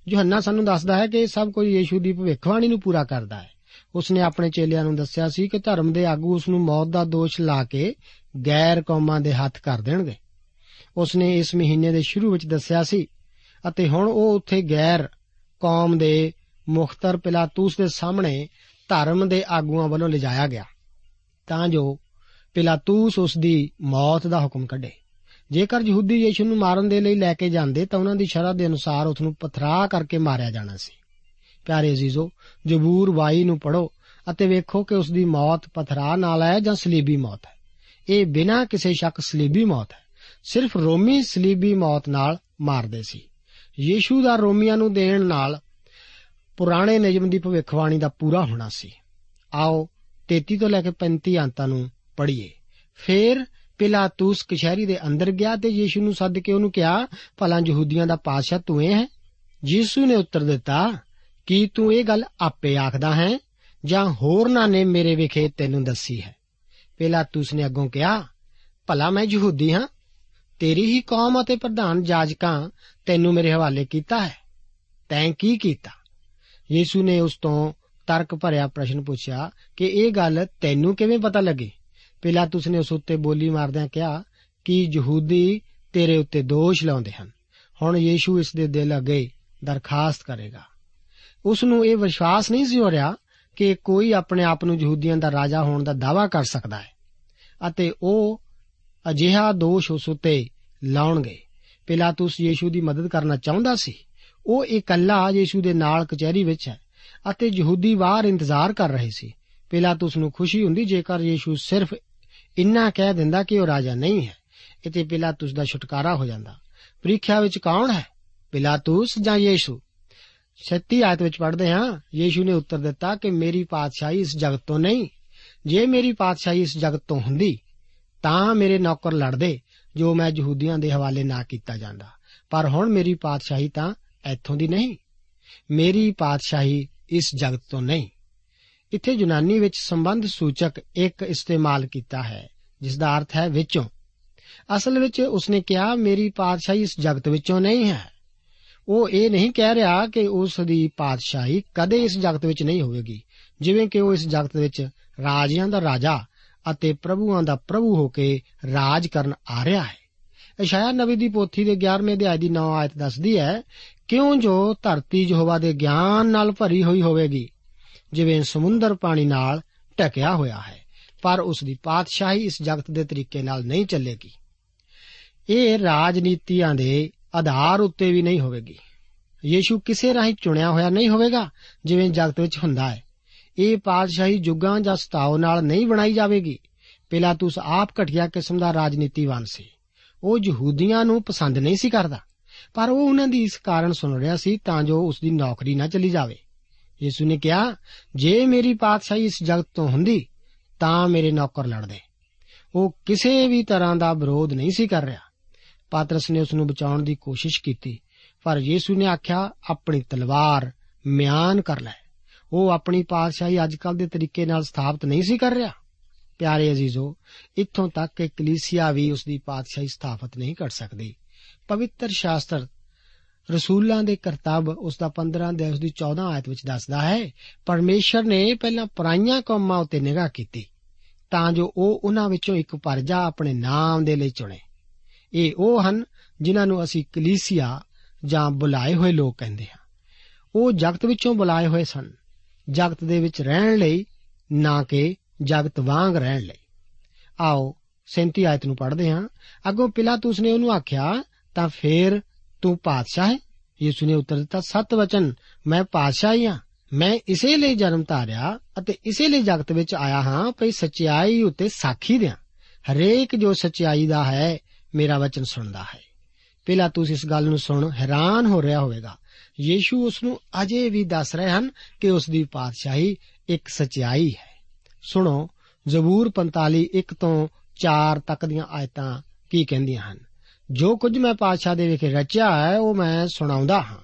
ਯੋਹੰਨਾ ਸਾਨੂੰ ਦੱਸਦਾ ਹੈ ਕਿ ਇਹ ਸਭ ਕੁਝ ਯੀਸ਼ੂ ਦੀ ਭਵਿੱਖਬਾਣੀ ਨੂੰ ਪੂਰਾ ਕਰਦਾ ਹੈ। ਉਸ ਨੇ ਆਪਣੇ ਚੇਲਿਆਂ ਨੂੰ ਦੱਸਿਆ ਸੀ ਕਿ ਧਰਮ ਦੇ ਆਗੂ ਉਸ ਨੂੰ ਮੌਤ ਦਾ ਦੋਸ਼ ਲਾ ਕੇ ਗੈਰ ਕੌਮਾਂ ਦੇ ਹੱਥ ਕਰ ਦੇਣਗੇ। ਉਸ ਨੇ ਇਸ ਮਹੀਨੇ ਦੇ ਸ਼ੁਰੂ ਵਿੱਚ ਦੱਸਿਆ ਸੀ ਅਤੇ ਹੁਣ ਉਹ ਉੱਥੇ ਗੈਰ ਕੌਮ ਦੇ ਮੁਖਤਰ ਪਿਲਾਤੂਸ ਦੇ ਸਾਹਮਣੇ ਧਰਮ ਦੇ ਆਗੂਆਂ ਵੱਲੋਂ ਲਿਜਾਇਆ ਗਿਆ। ਤਾਂ ਜੋ ਪਿਲਾਤੂਸ ਉਸ ਦੀ ਮੌਤ ਦਾ ਹੁਕਮ ਕੱਢੇ। ਜੇਕਰ ਯਹੂਦੀ ਯੀਸ਼ੂ ਨੂੰ ਮਾਰਨ ਦੇ ਲਈ ਲੈ ਕੇ ਜਾਂਦੇ ਤਾਂ ਉਹਨਾਂ ਦੀ ਸ਼ਰ੍ਹਾ ਦੇ ਅਨੁਸਾਰ ਉਸ ਨੂੰ ਪਥਰਾ ਕਰਕੇ ਮਾਰਿਆ ਜਾਣਾ ਸੀ। ਪਿਆਰੇ ਅਜ਼ੀਜ਼ੋ, ਜ਼ਬੂਰ 22 ਨੂੰ ਪੜੋ ਅਤੇ ਵੇਖੋ ਕਿ ਉਸ ਦੀ ਮੌਤ ਪਥਰਾ ਨਾਲ ਹੈ ਜਾਂ ਸਲੀਬੀ ਮੌਤ ਹੈ। ਇਹ ਬਿਨਾਂ ਕਿਸੇ ਸ਼ੱਕ ਸਲੀਬੀ ਮੌਤ ਹੈ। ਸਿਰਫ ਰੋਮੀ ਸਲੀਬੀ ਮੌਤ ਨਾਲ ਮਾਰਦੇ ਸੀ। ਯੀਸ਼ੂ ਦਾ ਰੋਮੀਆਂ ਨੂੰ ਦੇਣ ਨਾਲ ਪੁਰਾਣੇ ਨਿਯਮ ਦੀ ਭਵਿੱਖਬਾਣੀ ਦਾ ਪੂਰਾ ਹੋਣਾ ਸੀ। ਆਓ 33 ਤੋਂ ਲੈ ਕੇ 35 ਅੰਤਾਂ ਨੂੰ ਪੜ੍ਹੀਏ। ਫਿਰ ਪਿਲਾਤੂਸ ਕਚਹਿਰੀ ਦੇ ਅੰਦਰ ਗਿਆ ਤੇ ਯੀਸ਼ੂ ਨੂੰ ਸੱਦ ਕੇ ਉਹਨੂੰ ਕਿਹਾ, ਭਲਾ ਯਹੂਦੀਆਂ ਦਾ ਪਾਦਸ਼ਾਹ ਤੂੰ ਹੈ? ਯੀਸ਼ੂ ਨੇ ਉੱਤਰ ਦਿੱਤਾ, ਕੀ ਤੂੰ ਇਹ ਗੱਲ ਆਪੇ ਆਖਦਾ ਹੈ? ਜਾਂ ਹੋਰਨਾਂ ਨੇ ਮੇਰੇ ਵਿਖੇ ਤੈਨੂੰ ਦੱਸੀ ਹੈ। ਪਿਲਾਤੂਸ ਨੇ ਅੱਗੋਂ ਕਿਹਾ, ਭਲਾ ਮੈਂ ਯਹੂਦੀ ਹਾਂ, ਤੇਰੀ ਹੀ ਕੌਮ ਅਤੇ ਪ੍ਰਧਾਨ ਜਾਜਕਾਂ ਤੈਨੂੰ ਮੇਰੇ ਹਵਾਲੇ ਕੀਤਾ ਹੈ। ਤੈਂ ਕੀ ਕੀਤਾ? ਯੀਸ਼ੂ ਨੇ ਉਸ ਤੋਂ ਤਰਕ ਭਰਿਆ ਪ੍ਰਸ਼ਨ ਪੁੱਛਿਆ ਕਿ ਇਹ ਗੱਲ ਤੈਨੂੰ ਕਿਵੇਂ ਪਤਾ ਲੱਗੀ? ਪਿਲਾਤੂਸ ਨੇ ਉਸ ਉੱਤੇ ਬੋਲੀ ਮਾਰਦਿਆਂ ਕਿਹਾ, ਕਿ ਯਹੂਦੀ ਤੇਰੇ ਉੱਤੇ ਦੋਸ਼ ਲਾਉਂਦੇ ਹਨ? ਹੁਣ ਯੀਸ਼ੂ ਇਸ ਦੇ ਦਿਲ ਅੱਗੇ ਦਰਖਾਸਤ ਕਰੇਗਾ। ਉਸ ਨੂੰ ਇਹ ਵਿਸ਼ਵਾਸ ਨਹੀਂ ਸੀ ਹੋ ਰਿਹਾ ਕਿ ਕੋਈ ਆਪਣੇ ਆਪ ਨੂੰ ਯਹੂਦੀਆਂ ਦਾ ਰਾਜਾ ਹੋਣ ਦਾ ਦਾਅਵਾ ਕਰ ਸਕਦਾ ਹੈ। ਅਤੇ ਉਹ ਅਜਿਹਾ ਦੋਸ਼ ਉਸ ਉੱਤੇ ਲਾਉਣਗੇ। ਪਿਲਾਤੂਸ ਯੀਸ਼ੂ ਦੀ ਮਦਦ ਕਰਨਾ ਚਾਹੁੰਦਾ ਸੀ। ਉਹ ਇਕੱਲਾ ਯੀਸ਼ੂ ਦੇ ਨਾਲ ਕਚਹਿਰੀ ਵਿੱਚ ਹੈ ਅਤੇ ਯਹੂਦੀ ਬਾਹਰ ਇੰਤਜ਼ਾਰ ਕਰ ਰਹੇ ਸੀ। ਪਿਲਾਤੂਸ ਨੂੰ ਖੁਸ਼ੀ ਹੁੰਦੀ ਜੇਕਰ ਯੀਸ਼ੂ ਸਿਰਫ ਇੰਨਾ ਕਹਿ ਦਿੰਦਾ ਕਿ ਉਹ ਰਾਜਾ ਨਹੀਂ ਹੈ ਇਤੇ ਪਿਲਾਤੂਸ ਦਾ ਛੁਟਕਾਰਾ ਹੋ ਜਾਂਦਾ। ਪ੍ਰੀਖਿਆ ਵਿੱਚ ਕੌਣ ਹੈ? ਪਿਲਾਤੂਸ ਜਾਂ ਯੀਸ਼ੂ? 36 ਆਇਤ ਵਿੱਚ ਪੜ੍ਹਦੇ ਹਾਂ, ਯੀਸ਼ੂ ਨੇ ਉੱਤਰ ਦਿੱਤਾ ਕਿ ਮੇਰੀ ਪਾਤਸ਼ਾਹੀ ਇਸ ਜਗਤ ਤੋਂ ਨਹੀਂ। ਜੇ ਮੇਰੀ ਪਾਤਸ਼ਾਹੀ ਇਸ ਜਗਤ ਤੋਂ ਹੁੰਦੀ, ਤਾਂ ਮੇਰੇ ਨੌਕਰ ਲੜਦੇ, ਜੋ ਮੈਂ ਯਹੂਦੀਆਂ ਦੇ ਹਵਾਲੇ ਨਾ ਕੀਤਾ ਜਾਂਦਾ। ਪਰ ਹੁਣ ਮੇਰੀ ਪਾਤਸ਼ਾਹੀ ਤਾਂ ਇੱਥੋਂ ਦੀ ਨਹੀਂ। ਮੇਰੀ ਪਾਤਸ਼ਾਹੀ ਇਸ ਜਗਤ ਤੋਂ ਨਹੀਂ। ਇੱਥੇ ਯੂਨਾਨੀ ਵਿੱਚ ਸੰਬੰਧ ਸੂਚਕ ਇੱਕ ਇਸਤੇਮਾਲ ਕੀਤਾ ਹੈ ਜਿਸ ਦਾ ਅਰਥ ਹੈ ਵਿੱਚੋਂ। ਅਸਲ ਵਿੱਚ ਉਸਨੇ ਕਿਹਾ, ਮੇਰੀ ਪਾਤਸ਼ਾਹੀ ਇਸ ਜਗਤ ਵਿੱਚੋਂ ਨਹੀਂ ਹੈ। ਉਹ ਇਹ ਨਹੀਂ ਕਹਿ ਰਿਹਾ ਕਿ ਉਸ ਦੀ ਪਾਤਸ਼ਾਹੀ ਕਦੇ ਇਸ ਜਗਤ ਵਿੱਚ ਨਹੀਂ ਹੋਵੇਗੀ। ਜਿਵੇਂ ਕਿ ਉਹ ਇਸ ਜਗਤ ਵਿੱਚ ਰਾਜਿਆਂ ਦਾ ਰਾਜਾ ਅਤੇ ਪ੍ਰਭੂਆਂ ਦਾ ਪ੍ਰਭੂ ਹੋ ਕੇ ਰਾਜ ਕਰਨ ਆ ਰਿਹਾ ਹੈ। ਇਸ਼ਾਇਆ ਨਬੀ ਦੀ ਪੋਥੀ ਦੇ 11ਵੇਂ ਅਧਿਆਇ ਦੀ 9 ਆਇਤ ਦੱਸਦੀ ਹੈ, ਕਿਉਂ ਜੋ ਧਰਤੀ ਯਹੋਵਾ ਦੇ ਗਿਆਨ ਨਾਲ ਭਰੀ ਹੋਈ ਹੋਵੇਗੀ, ਜਿਵੇਂ ਸਮੁੰਦਰ ਪਾਣੀ ਨਾਲ ਢਕਿਆ ਹੋਇਆ ਹੈ, ਪਰ ਉਸ ਦੀ ਪਾਤਸ਼ਾਹੀ ਇਸ ਜਗਤ ਦੇ ਤਰੀਕੇ ਨਾਲ ਨਹੀਂ ਚੱਲੇਗੀ। ਇਹ ਰਾਜਨੀਤੀਆਂ ਦੇ ਆਧਾਰ ਉੱਤੇ ਵੀ ਨਹੀਂ ਹੋਵੇਗੀ। ਯੀਸ਼ੂ ਕਿਸੇ ਰਾਹੀਂ ਚੁਣਿਆ ਹੋਇਆ ਨਹੀਂ ਹੋਵੇਗਾ, ਜਿਵੇਂ ਜਗਤ ਵਿੱਚ ਹੁੰਦਾ ਹੈ। ਇਹ ਪਾਤਸ਼ਾਹੀ ਜੁਗਾਂ ਜਾਂ ਸਤਾਓ ਨਾਲ ਨਹੀਂ ਬਣਾਈ ਜਾਵੇਗੀ। ਪਿਲਾਤੂਸ ਆਪ ਘਟਿਆ ਕਿਸਮ ਦਾ ਰਾਜਨੀਤੀਵਾਨ ਸੀ। ਉਹ ਯਹੂਦੀਆਂ ਨੂੰ ਪਸੰਦ ਨਹੀਂ ਸੀ ਕਰਦਾ। ਪਰ ਉਹ ਉਹਨਾਂ ਦੀ ਇਸ ਕਾਰਨ ਸੁਣ ਰਿਹਾ ਸੀ ਤਾਂ ਜੋ ਉਸ ਦੀ ਨੌਕਰੀ ਨਾ ਚਲੀ ਜਾਵੇ। ਯਿਸੂ ਨੇ ਕਿਹਾ, ਜੇ ਮੇਰੀ ਪਾਤਸ਼ਾਹੀ ਇਸ ਜਗਤ ਤੋਂ ਹੁੰਦੀ, ਤਾਂ ਮੇਰੇ ਨੌਕਰ ਲੜਦੇ। ਉਹ ਕਿਸੇ ਵੀ ਤਰ੍ਹਾਂ ਦਾ ਵਿਰੋਧ ਨਹੀਂ ਸੀ ਕਰ ਰਿਹਾ। ਪਾਤਰਸ ਨੇ ਉਸ ਨੂੰ ਬਚਾਉਣ ਦੀ ਕੋਸ਼ਿਸ਼ ਕੀਤੀ, ਪਰ ਯੀਸ਼ੂ ਨੇ ਆਖਿਆ, ਆਪਣੀ ਤਲਵਾਰ ਮਿਆਨ ਕਰ ਲੈ। ਉਹ ਆਪਣੀ ਪਾਤਸ਼ਾਹੀ ਅੱਜਕੱਲ ਦੇ ਤਰੀਕੇ ਨਾਲ ਸਥਾਪਿਤ ਨਹੀਂ ਸੀ ਕਰ ਰਿਹਾ। ਪਿਆਰੇ ਅਜ਼ੀਜ਼ੋ, ਇੱਥੋਂ ਤੱਕ ਕਿ ਕਲੀਸਿਆ ਵੀ ਉਸ ਦੀ ਪਾਤਸ਼ਾਹੀ ਸਥਾਪਿਤ ਨਹੀਂ ਕਰ ਸਕਦੀ। ਪਵਿੱਤਰ ਸ਼ਾਸਤਰ ਰਸੂਲਾਂ ਦੇ ਕਰਤੱਵ ਉਸ ਦਾ 15 ਦੇ ਉਸ ਦੀ 14 ਆਇਤ ਵਿੱਚ ਦੱਸਦਾ ਹੈ, ਪਰਮੇਸ਼ਰ ਨੇ ਪਹਿਲਾਂ ਪਰਾਈਆਂ ਕੌਮਾਂ ਉੱਤੇ ਨਿਗਾਹ ਕੀਤੀ, ਤਾਂ ਜੋ ਉਹ ਉਹਨਾਂ ਵਿੱਚੋਂ ਇੱਕ ਪਰਜਾ ਆਪਣੇ ਨਾਮ ਦੇ ਲਈ ਚੁਣੇ। ਇਹ ਉਹ ਹਨ ਜਿਨ੍ਹਾਂ ਨੂੰ ਅਸੀਂ ਕਲੀਸਿਆ ਜਾਂ ਬੁਲਾਏ ਹੋਏ ਲੋਕ ਕਹਿੰਦੇ ਹਾਂ। ਉਹ ਜਗਤ ਵਿੱਚੋਂ ਬੁਲਾਏ ਹੋਏ ਸਨ। ਜਗਤ ਦੇ ਵਿੱਚ ਰਹਿਣ ਲਈ, ਨਾ ਕਿ ਜਗਤ ਵਾਂਗ ਰਹਿਣ ਲਈ। ਆਓ 37 ਆਇਤ ਨੂੰ ਪੜ੍ਹਦੇ ਹਾਂ। ਅੱਗੋਂ ਪਿਲਾਤੂਸ ਨੇ ਉਹਨੂੰ ਆਖਿਆ, ਤਾਂ ਫੇਰ ਤੂੰ ਪਾਤਸ਼ਾਹ ਹੈ? ਯਿਸੂ ਨੇ ਉੱਤਰ ਦਿੱਤਾ, ਸਤ ਵਚਨ, ਮੈਂ ਪਾਤਸ਼ਾਹ ਹੀ। ਹਾਂ ਮੈਂ ਇਸੇ ਲਈ ਜਨਮ ਧਾਰਿਆ ਅਤੇ ਇਸੇ ਲਈ ਜਗਤ ਵਿੱਚ ਆਇਆ ਹਾਂ, ਭਈ ਸਚਾਈ ਉੱਤੇ ਸਾਖੀ ਦਿਆਂ। ਹਰੇਕ ਜੋ ਸਚਾਈ ਦਾ ਹੈ ਮੇਰਾ ਵਚਨ ਸੁਣਦਾ ਹੈ। ਪਹਿਲਾਂ ਤੁਸੀਂ ਇਸ ਗੱਲ ਨੂੰ ਸੁਣ, ਹੈਰਾਨ ਹੋ ਰਿਹਾ ਹੋਵੇਗਾ। ਯੀਸ਼ੂ ਉਸ ਨੂੰ ਅਜੇ ਵੀ ਦੱਸ ਰਹੇ ਹਨ ਕਿ ਉਸ ਦੀ ਪਾਤਸ਼ਾਹੀ ਇੱਕ ਸਚਾਈ ਹੈ। ਸੁਣੋ, ਜ਼ਬੂਰ 45 1 ਤੋਂ 4 ਤੱਕ ਦੀਆਂ ਆਇਤਾਂ ਕੀ ਕਹਿੰਦੀਆਂ ਹਨ? ਜੋ ਕੁਝ ਮੈਂ ਪਾਤਸ਼ਾਹ ਦੇ ਵਿਖੇ ਰਚਿਆ ਹੈ, ਉਹ ਮੈਂ ਸੁਣਾਉਂਦਾ ਹਾਂ।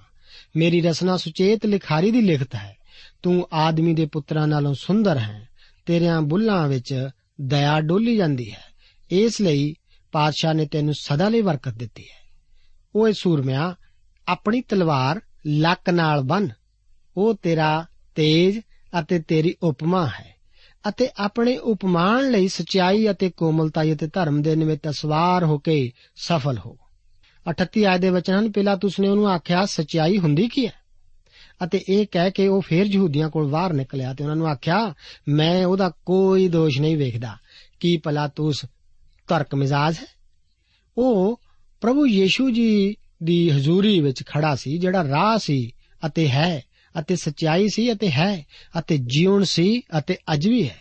ਮੇਰੀ ਰਸਨਾ ਸੁਚੇਤ ਲਿਖਾਰੀ ਦੀ ਲਿਖਤ ਹੈ। ਤੂੰ ਆਦਮੀ ਦੇ ਪੁੱਤਰਾਂ ਨਾਲੋਂ ਸੁੰਦਰ ਹੈ, ਤੇਰਿਆਂ ਬੁੱਲਾਂ ਵਿੱਚ ਦਇਆ ਡੋਲੀ ਜਾਂਦੀ ਹੈ। ਇਸ ਲਈ ਪਾਤਸ਼ਾਹ ਨੇ ਤੈਨੂੰ ਸਦਾ ਲਈ ਬਰਕਤ ਦਿੱਤੀ ਹੈ। ਓਏ ਸੂਰਮਿਆ, ਆਪਣੀ ਤਲਵਾਰ ਲੱਕ ਨਾਲ ਬੰਨ। ਉਹ ਤੇਰਾ ਤੇਜ ਅਤੇ ਤੇਰੀ ਉਪਮਾ ਹੈ ਅਤੇ ਆਪਣੇ ਉਪਮਾਨ ਲਈ ਸਚਾਈ ਅਤੇ ਕੋਮਲਤਾ ਅਤੇ ਧਰਮ ਦੇ ਨਿਮਿਤ ਸਵਾਰ ਹੋ ਕੇ ਸਫਲ ਹੋ। 38 ਆਇਤ ਦੇ ਵਚਨ ਹਨ, ਪਹਿਲਾਂ ਤੁਸਨੇ ਉਹਨੂੰ ਆਖਿਆ, ਸਚਾਈ ਹੁੰਦੀ ਕੀ ਹੈ? ਅਤੇ ਇਹ ਕਹਿ ਕੇ ਉਹ ਫੇਰ ਯਹੂਦੀਆਂ ਕੋਲ ਬਾਹਰ ਨਿਕਲਿਆ ਤੇ ਉਹਨਾਂ ਨੂੰ ਆਖਿਆ, ਮੈਂ ਉਹਦਾ ਕੋਈ ਦੋਸ਼ ਨਹੀਂ ਵੇਖਦਾ। ਕੀ ਪਲਾਤੂਸ ਤਰਕ ਮਿਜ਼ਾਜ ਹੈ। ਉਹ ਪ੍ਰਭੂ ਯੀਸ਼ੂ ਜੀ ਦੀ ਹਜ਼ੂਰੀ ਵਿੱਚ ਖੜਾ ਸੀ, ਜਿਹੜਾ ਰਾਹ ਸੀ ਅਤੇ ਹੈ, ਅਤੇ ਸਚਾਈ ਸੀ ਅਤੇ ਹੈ, ਅਤੇ ਜੀਵਨ ਸੀ ਅਤੇ ਅਜ ਵੀ ਹੈ।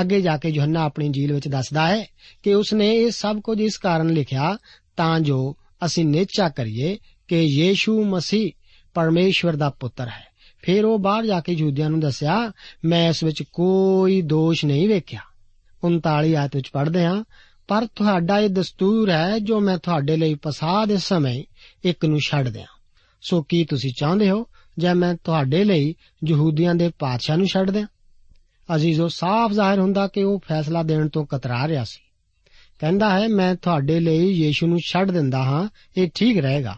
ਅੱਗੇ ਜਾ ਕੇ ਯੋਹੰਨਾ ਆਪਣੀ ਜੀਲ ਵਿੱਚ ਦੱਸਦਾ ਹੈ ਕਿ ਉਸਨੇ ਇਹ ਸਭ ਕੁਝ ਇਸ ਕਾਰਨ ਲਿਖਿਆ ਤਾਂ ਜੋ ਅਸੀਂ ਨਿਚਾ ਕਰੀਏ ਕਿ ਯੀਸ਼ੂ ਮਸੀਹ ਪਰਮੇਸ਼ਵਰ ਦਾ ਪੁੱਤਰ ਹੈ। ਫਿਰ ਉਹ ਬਾਹਰ ਜਾ ਕੇ ਯਹੂਦੀਆਂ ਨੂੰ ਦੱਸਿਆ, ਮੈਂ ਇਸ ਵਿੱਚ ਕੋਈ ਦੋਸ਼ ਨਹੀਂ ਵੇਖਿਆ। 39 ਆਇਤ ਵਿੱਚ ਪੜ੍ਹਦੇ ਹਾਂ ਪਰ ਤੁਹਾਡਾ ਇਹ ਦਸਤੂਰ ਹੈ ਜੋ ਮੈਂ ਤੁਹਾਡੇ ਲਈ ਪਸਾ ਦੇ ਸਮੇਂ ਇੱਕ ਨੂੰ ਛੱਡ ਦਿਆਂ। ਸੋ ਕੀ ਤੁਸੀਂ ਚਾਹੁੰਦੇ ਹੋ ਜੇ ਮੈਂ ਤੁਹਾਡੇ ਲਈ ਯਹੂਦੀਆਂ ਦੇ ਪਾਤਸ਼ਾਹ ਨੂੰ ਛੱਡ ਦਿਆਂ? ਅਜ਼ੀਜ਼ੋ ਸਾਫ਼ ਜ਼ਾਹਿਰ ਹੁੰਦਾ ਕਿ ਉਹ ਫੈਸਲਾ ਦੇਣ ਤੋਂ ਕਤਰਾ ਰਿਹਾ ਸੀ। ਕਹਿੰਦਾ ਹੈ, ਮੈਂ ਤੁਹਾਡੇ ਲਈ ਯੀਸ਼ੂ ਨੂੰ ਛੱਡ ਦਿੰਦਾ ਹਾਂ, ਇਹ ਠੀਕ ਰਹੇਗਾ।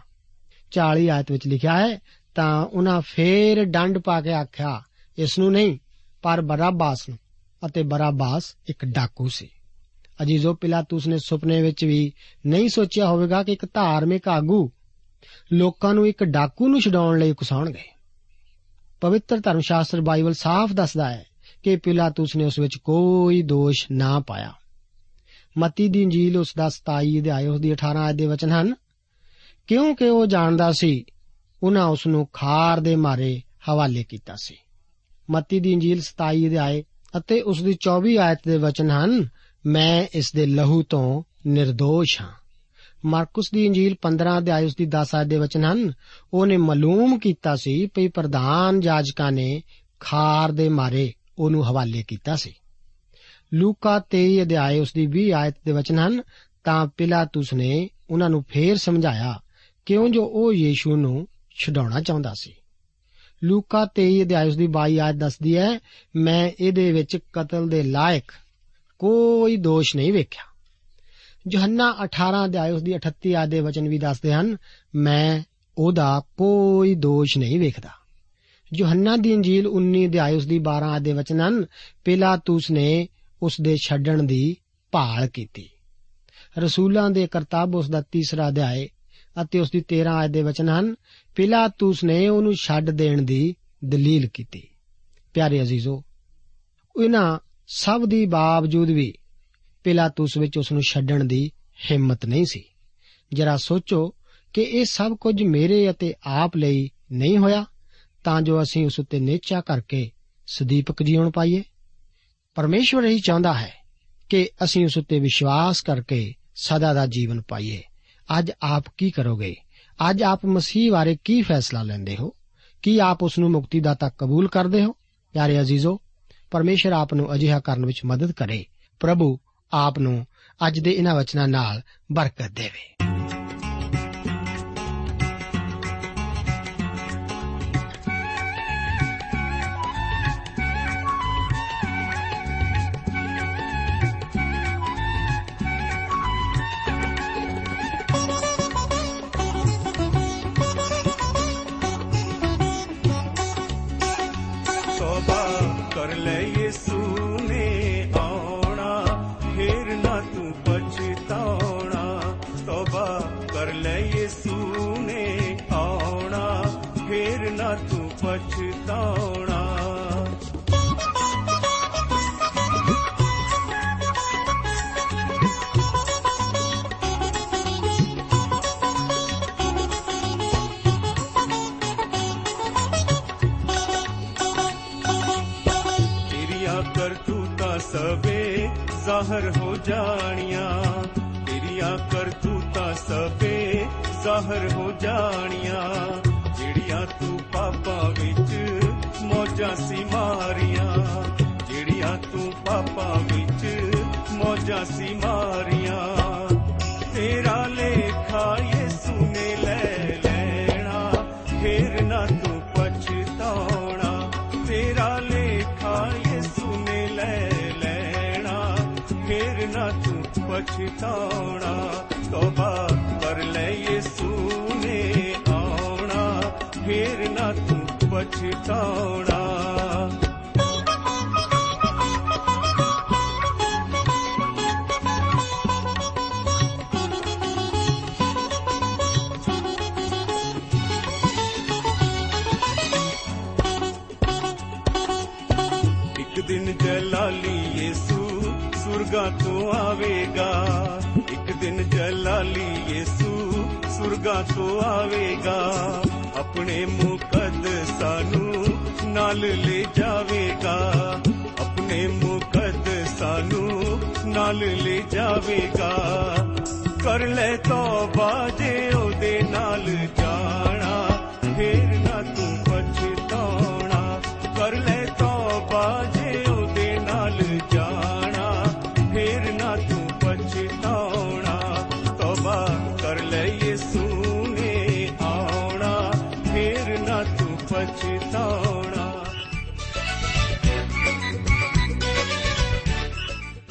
40 ਆਇਤ ਵਿੱਚ ਲਿਖਿਆ ਹੈ, ਤਾਂ ਉਹਨਾਂ ਫੇਰ ਡੰਡ ਪਾ ਕੇ ਆਖਿਆ, ਇਸ ਨੂੰ ਨਹੀਂ, ਪਰ ਬਰਾਬਾਸ ਨੂੰ ਅਤੇ ਬਰਾਬਾਸ ਇੱਕ ਡਾਕੂ ਸੀ। ਅਜੀਜ਼ੋ ਪਿਲਾਤੂਸ ਨੇ ਸੁਪਨੇ ਵਿੱਚ ਵੀ ਨਹੀਂ ਸੋਚਿਆ ਹੋਵੇਗਾ ਕਿ ਇੱਕ ਧਾਰਮਿਕ ਆਗੂ ਲੋਕਾਂ ਨੂੰ ਇੱਕ ਡਾਕੂ ਨੂੰ ਛਡਾਉਣ ਲਈ ਉਕਸਾਉਣਗੇ। ਪਵਿੱਤਰ ਧਰਮ ਸ਼ਾਸਤਰ ਬਾਈਬਲ ਸਾਫ਼ ਦੱਸਦਾ ਹੈ ਕਿ ਪਿਲਾਤੂਸ ਨੇ ਉਸ ਵਿੱਚ ਕੋਈ ਦੋਸ਼ ਨਾ ਪਾਇਆ। ਮਤੀ ਦੀ ਇੰਜੀਲ ਉਸ ਦਾ 27 ਅਧਿਆਇ, ਉਸ ਦੀ 18 ਆਇਤ ਦੇ ਵਚਨ ਹਨ, ਕਿਉਂਕਿ ਉਹ ਜਾਣਦਾ ਸੀ, ਉਹਨਾਂ ਉਸ ਨੂੰ ਖਾਰ ਦੇ ਮਾਰੇ ਹਵਾਲੇ ਕੀਤਾ ਸੀ। ਮਤੀ ਦੀ ਇੰਜੀਲ 27 ਅਧਿਆਇ ਅਤੇ ਉਸ ਦੀ 24 ਆਇਤ ਦੇ ਵਚਨ ਹਨ ਮੈਂ ਇਸ ਦੇ ਲਹੂ ਤੋਂ નિર્ਦੋਸ਼ ਹਾਂ। ਮਾਰਕਸ ਦੀ ਇੰਜੀਲ 15 ਅਧਿਆਇ ਉਸ ਦੀ 10 ਆਇਤ ਦੇ ਵਚਨ ਹਨ। ਉਹਨੇ ਮਾਲੂਮ ਕੀਤਾ ਸੀ ਕਿ ਪ੍ਰਧਾਨ ਜਾਜਕਾਂ ਨੇ ਖਾਰ ਦੇ ਮਾਰੇ ਉਹਨੂੰ ਹਵਾਲੇ ਕੀਤਾ ਸੀ। ਲੂਕਾ 23 ਅਧਿਆਇ ਉਸ ਦੀ 20 ਆਇਤ ਦੇ ਵਚਨ ਹਨ। ਤਾਂ ਪਿਲਾਤੂਸ ਨੇ ਉਹਨਾਂ ਨੂੰ ਫੇਰ ਸਮਝਾਇਆ, ਕਿਉਂ ਜੋ ਉਹ ਯੀਸ਼ੂ ਨੂੰ ਛਡਾਉਣਾ ਚਾਹੁੰਦਾ ਸੀ? ਲੂਕਾ 23 ਅਧਿਆਇ ਉਸ ਦੀ 22 ਆਇਤ ਦੱਸਦੀ ਹੈ, ਮੈਂ ਇਹਦੇ ਵਿੱਚ ਕਤਲ ਦੇ ਲਾਇਕ ਕੋਈ ਦੋਸ਼ ਨਹੀਂ ਵੇਖਿਆ। ਯੋਹੰਨਾ 18 ਅਧਿਆਇ ਉਸ ਦੀ 38 ਆਇਤ ਦੇ ਵਚਨ ਵੀ ਦੱਸਦੇ ਹਨ, ਮੈਂ ਉਹਦਾ ਕੋਈ ਦੋਸ਼ ਨਹੀਂ ਵੇਖਦਾ। ਯੋਹੰਨਾ ਦੀ ਇੰਜੀਲ 19 ਅਧਿਆਇ ਉਸ ਦੀ 12 ਆਇਤ ਦੇ ਵਚਨ ਹਨ, ਪਿਲਾਤੂਸ ਨੇ ਉਸ ਦੇ ਛੱਡਣ ਦੀ ਭਾਲ ਕੀਤੀ। ਰਸੂਲਾਂ ਦੇ ਕਰਤੱਵ ਉਸ ਦਾ ਤੀਸਰਾ ਅਧਿਆਇ ਅਤੇ ਉਸ ਦੀ 13 ਆਇਤ ਦੇ ਵਚਨ ਹਨ, ਪਿਲਾਤੂਸ ਨੇ ਉਹਨੂੰ ਛੱਡ ਦੇਣ ਦੀ ਦਲੀਲ ਕੀਤੀ। ਪਿਆਰੇ ਅਜ਼ੀਜ਼ੋ, ਇਹਨਾਂ ਸਭ ਦੀ ਬਾਵਜੂਦ ਵੀ ਪਿਲਾਤੂਸ ਵਿੱਚ ਉਸ ਨੂੰ ਛੱਡਣ ਦੀ ਹਿੰਮਤ ਨਹੀਂ ਸੀ। ਜਰਾ ਸੋਚੋ ਕਿ ਇਹ ਸਭ ਕੁਝ ਮੇਰੇ ਅਤੇ ਆਪ ਲਈ ਨਹੀਂ ਹੋਇਆ, ਤਾਂ ਜੋ ਅਸੀਂ ਉਸ ਉੱਤੇ ਨੇਚਾ ਕਰਕੇ ਸਦੀਪਕ ਜੀਵਨ ਪਾਈਏ। ਪਰਮੇਸ਼ਵਰ ਹੀ ਚਾਹੁੰਦਾ ਹੈ ਕਿ ਅਸੀਂ ਉਸ ਉੱਤੇ ਵਿਸ਼ਵਾਸ ਕਰਕੇ ਸਦਾ ਦਾ ਜੀਵਨ ਪਾਈਏ। ਅੱਜ ਆਪ ਕੀ ਕਰੋਗੇ? ਅੱਜ ਆਪ ਮਸੀਹ ਬਾਰੇ ਕੀ ਫੈਸਲਾ ਲੈਂਦੇ ਹੋ? ਕੀ ਆਪ ਉਸ ਨੂੰ ਮੁਕਤੀ ਦਾਤਾ ਕਬੂਲ ਕਰਦੇ ਹੋ? ਪਿਆਰੇ ਅਜ਼ੀਜ਼ੋ ਪਰਮੇਸ਼ਰ ਆਪ ਨੂੰ ਅਜਿਹਾ ਕਰਨ ਵਿੱਚ ਮਦਦ ਕਰੇ। ਪ੍ਰਭੂ ਆਪ ਨੂੰ ਅੱਜ ਦੇ ਇਹਨਾਂ ਵਚਨਾਂ ਨਾਲ ਬਰਕਤ ਦੇਵੇ। ਜ਼ਾਹਰ ਹੋ ਜਾਣੀਆਂ। ਤੇਰੀਆਂ ਕਰਤੂਤਾਂ ਸਵੇ, ਜ਼ਾਹਰ ਹੋ ਜਾਣੀਆਂ। ਜਿਹੜੀਆਂ ਤੂੰ ਪਾਪਾਂ ਵਿੱਚ ਮੌਜਾਂ ਸੀ ਮਾਰੀਆਂ। ਜਿਹੜੀਆਂ ਤੂੰ ਪਾਪਾਂ ਵਿੱਚ ਮੌਜਾਂ ਸੀ ਮਾਰੀਆਂ। ਪਛਤਾਉਣਾ ਤੋਬਾ ਕਰ ਲੈ ਯਿਸੂ ਨੇ ਆਉਣਾ। ਫੇਰ ਨਾ ਤੂੰ ਪਛਤਾਉਣਾ। ਸੁਰਗਾ ਤੋਂ ਆਵੇਗਾ। ਆਪਣੇ ਮੁਕੱਦਸਾਂ ਨੂੰ ਨਾਲ ਲੈ ਜਾਵੇਗਾ। ਆਪਣੇ ਮੁਕੱਦਸਾਂ ਨੂੰ ਨਾਲ ਲੈ ਜਾਵੇਗਾ। ਕਰ ਲੈ ਤੌਬਾ ਜੇ ਉਹਦੇ ਨਾਲ